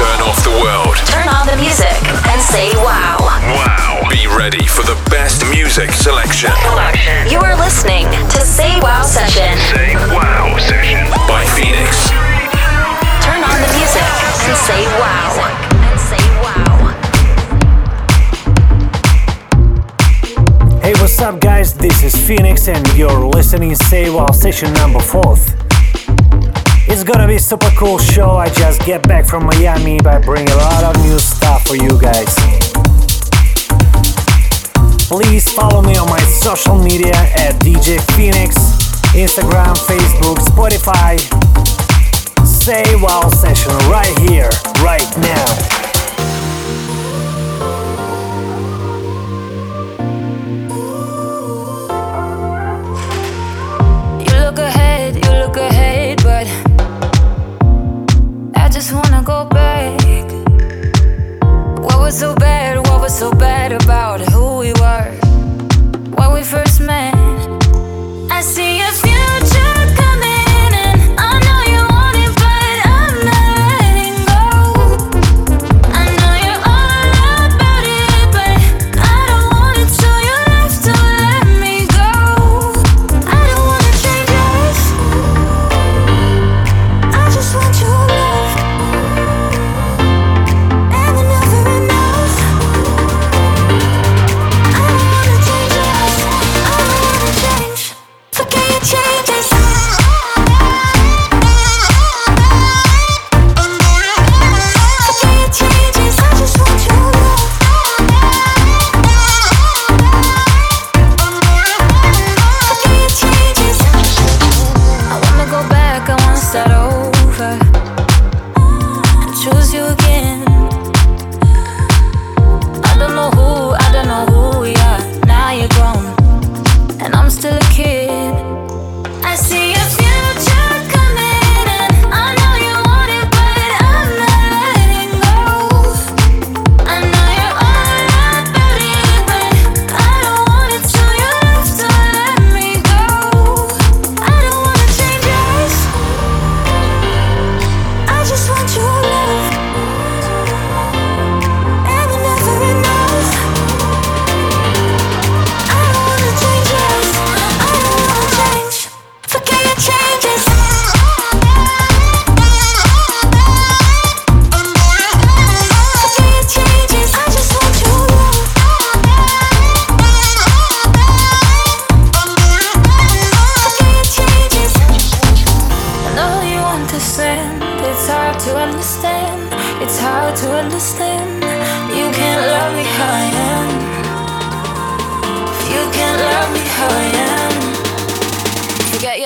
Turn off the world. Turn on the music and say wow. Wow. Be ready for the best music selection. You are listening to Say Wow Session. Say Wow Session. By Phoenix. Turn on the music and say wow. Hey, what's up, guys? This is Phoenix, and you're listening to Say Wow Session number four. It's gonna be super cool show. I just get back from Miami, but I bring a lot of new stuff for you guys. Please follow me on my social media at DJ Phoenix, Instagram, Facebook, Spotify. Say Wow Session right here, right now. go back. What was so bad? What was so bad about who we were when we first met? I see a.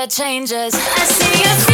changes. I see.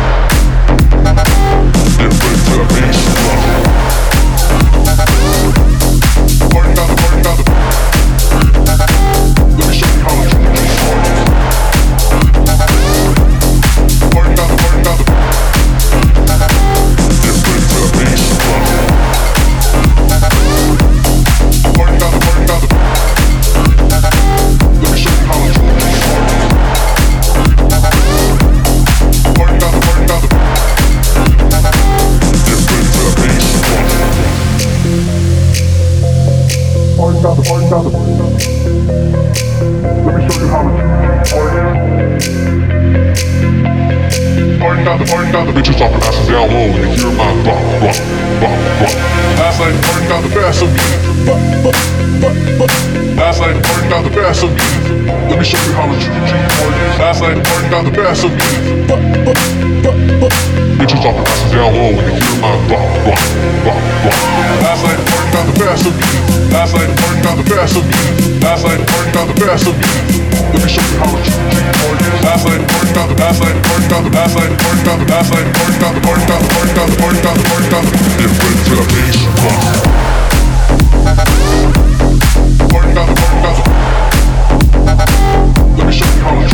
Last night the party got the best of me. Last night the party got the best of me. Let me show you how it's. Last night the party got the best of me. Bitches dropping asses down low and they hear my. Last night the party got the best of me. Last night the party got the best of me. Last night the party got the best of me. Let me show you how it's. Last night Let me show you how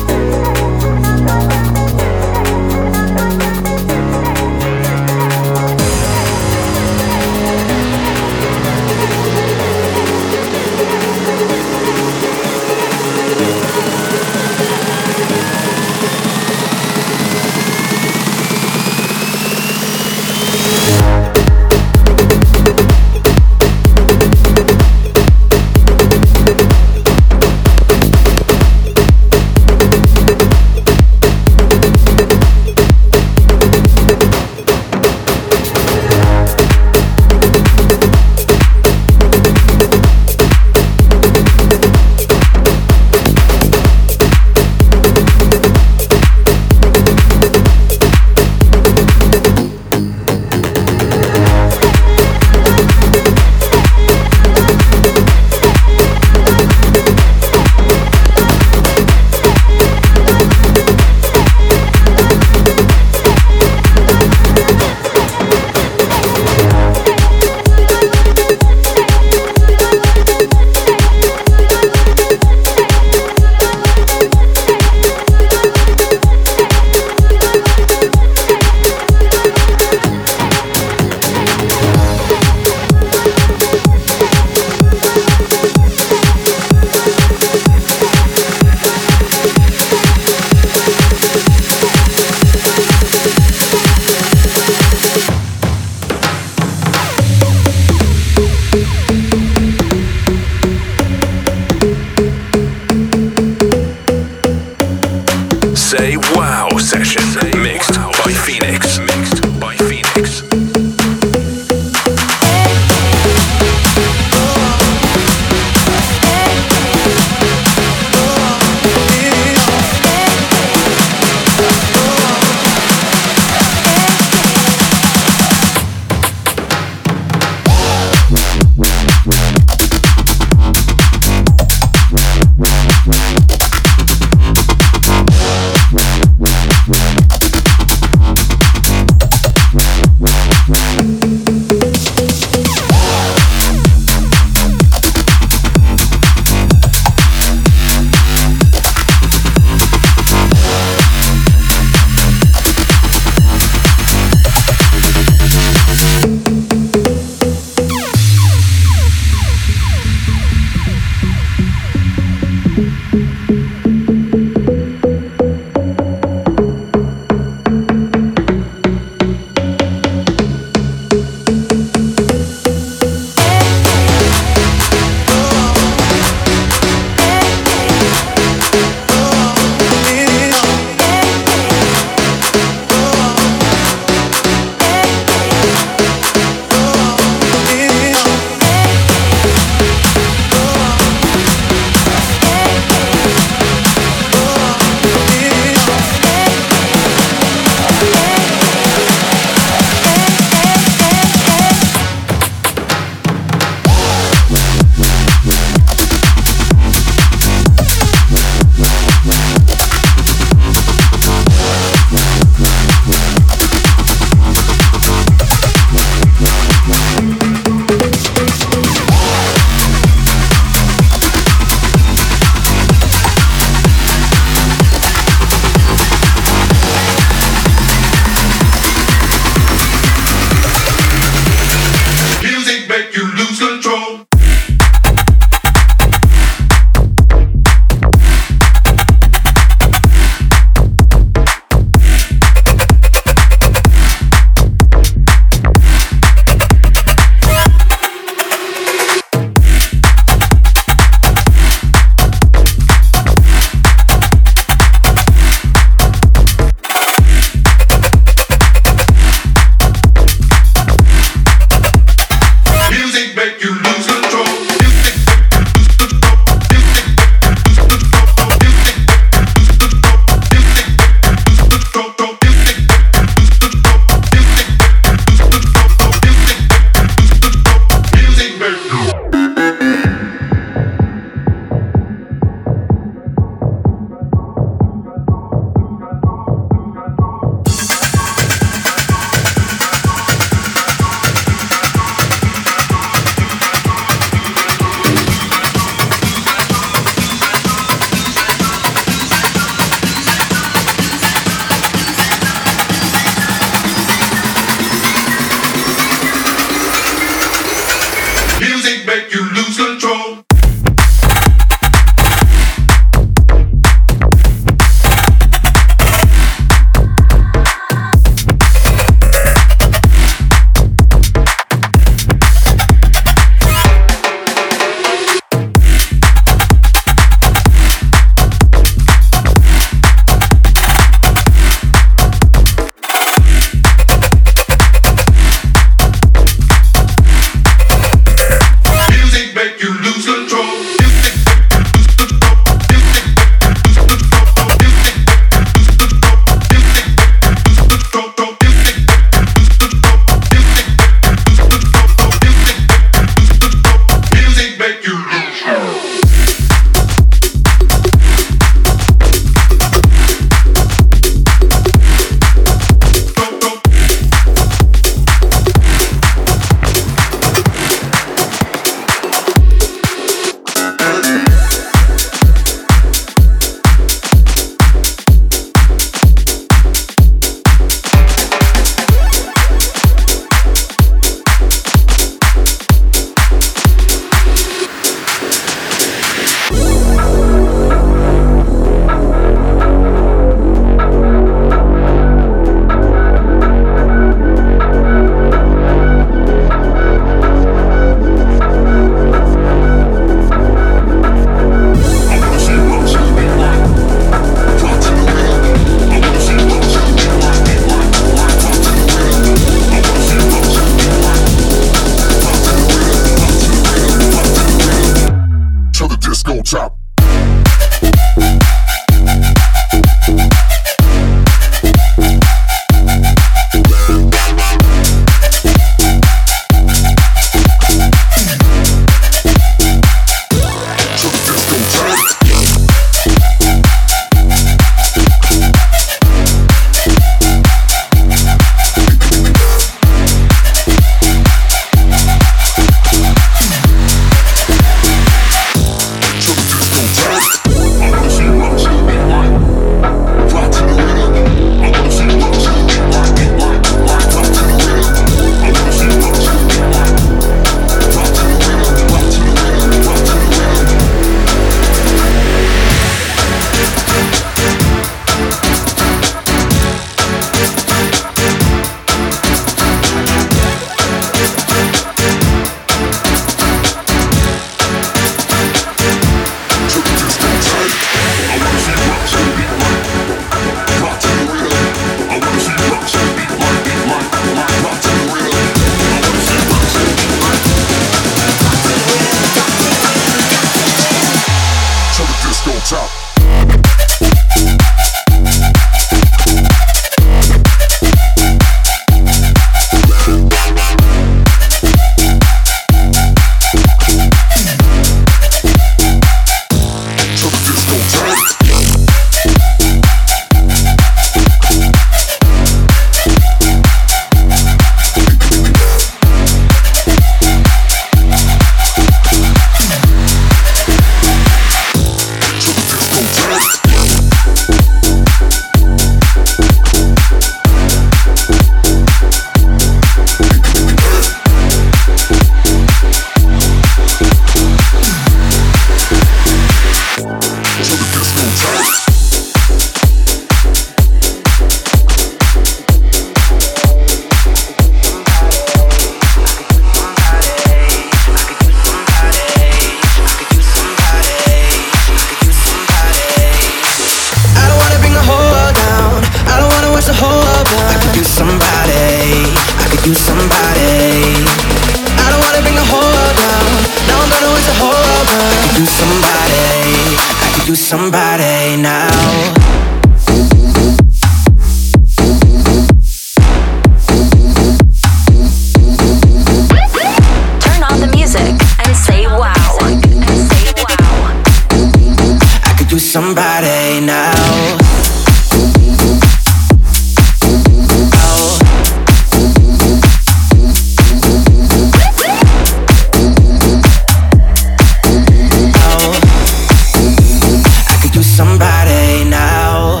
somebody now.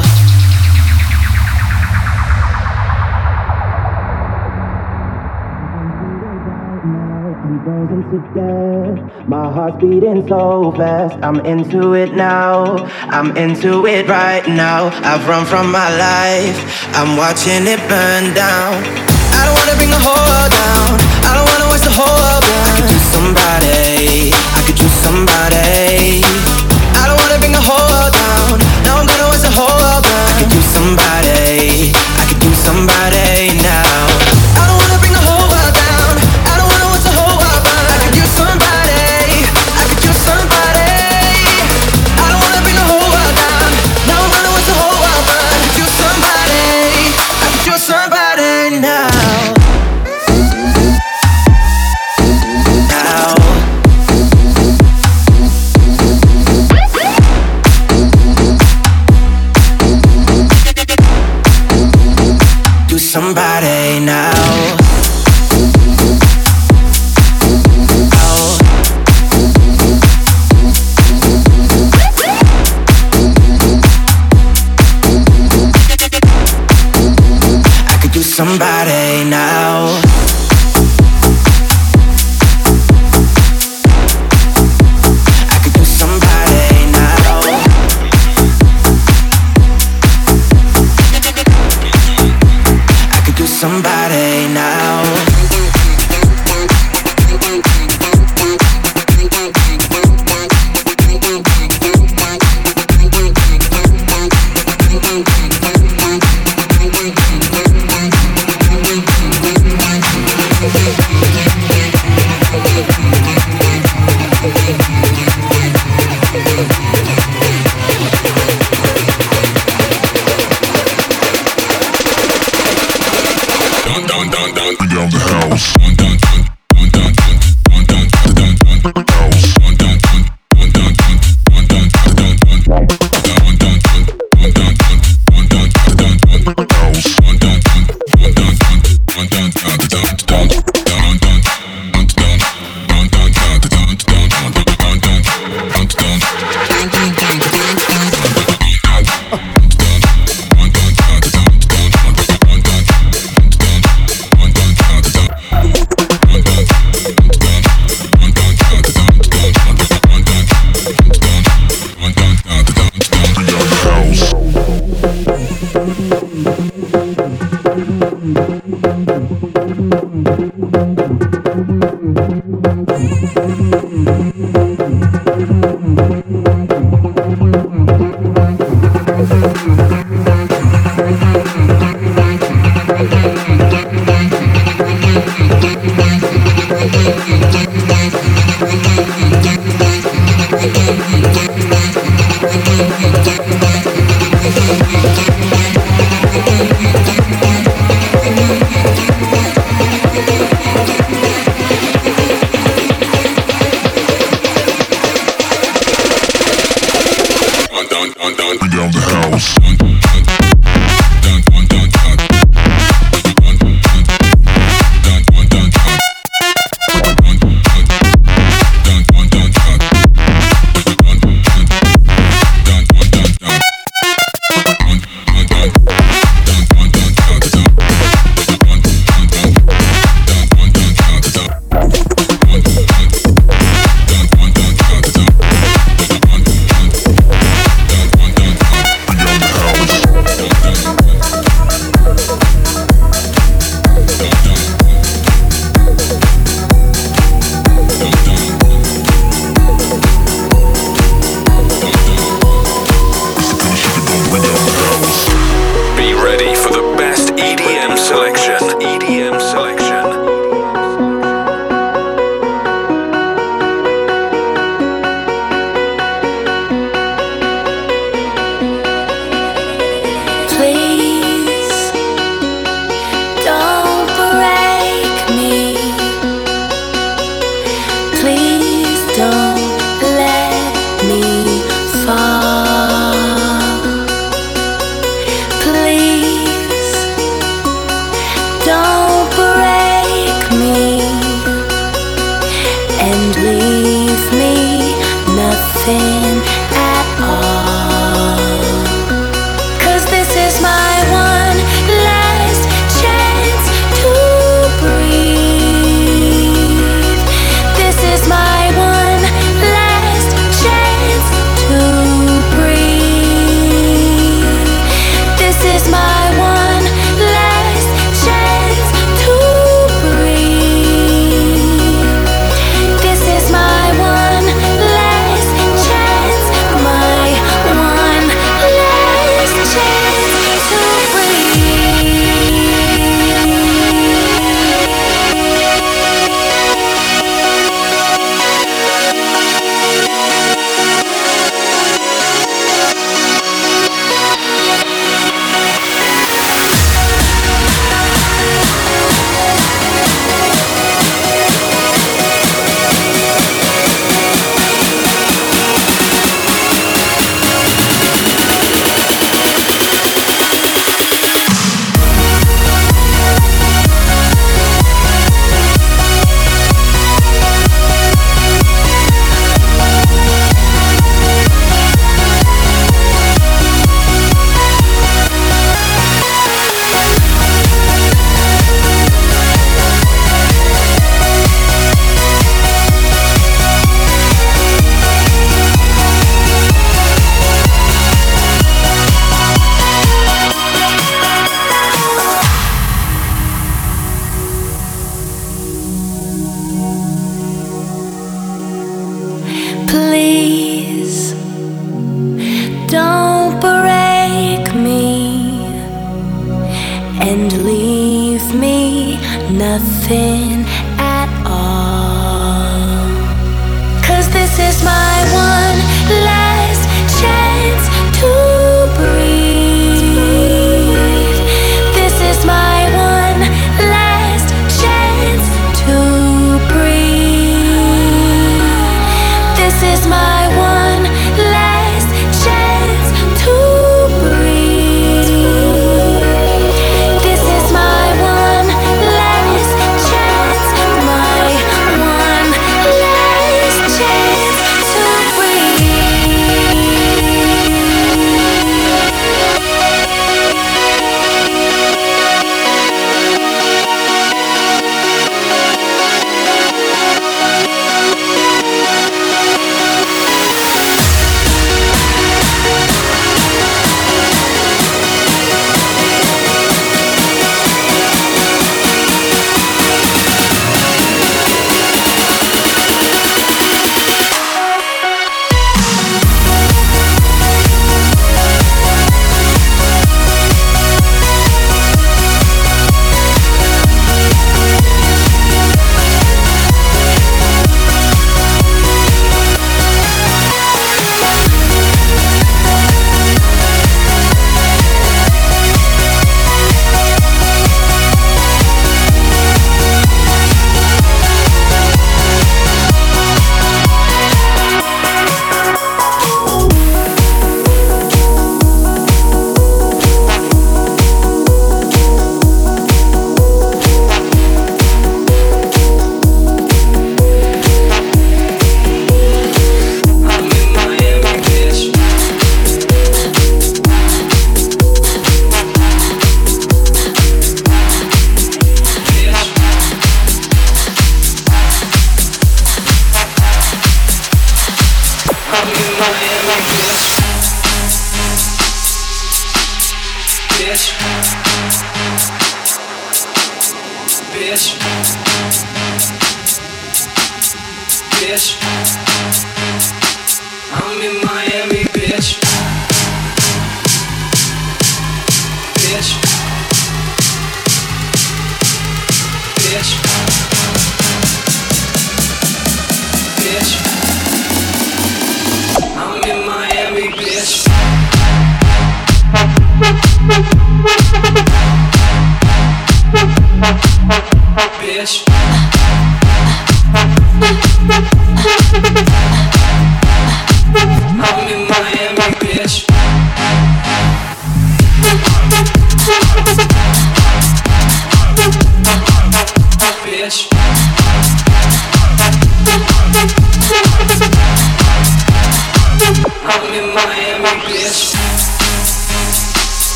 I'm frozen to death. My heart's beating so fast. I'm into it now. I'm into it right now. I've run from my life. I'm watching it burn down. I don't wanna bring the whole down. I don't wanna waste the whole down. I could do somebody. I could do somebody. Somebody somebody now.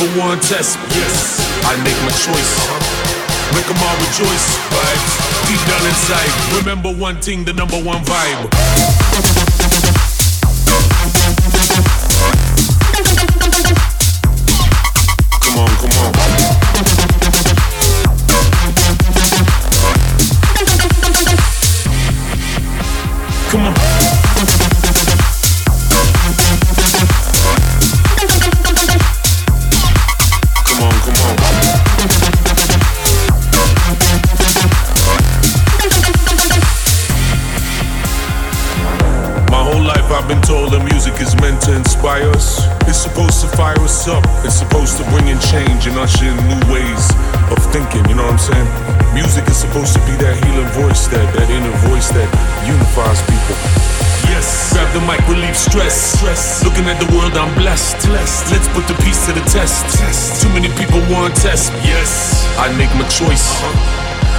Never one test. Yes, I make my choice. Make them all rejoice, right? Deep down inside, remember one thing the number one vibe.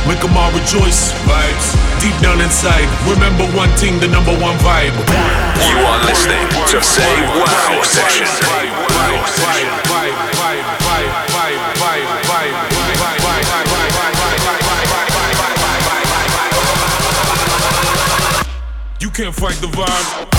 Make them all rejoice. Vibes. Deep down inside, remember one thing, the number one vibe. You are listening to Say Wow Session. You can't fight the vibe.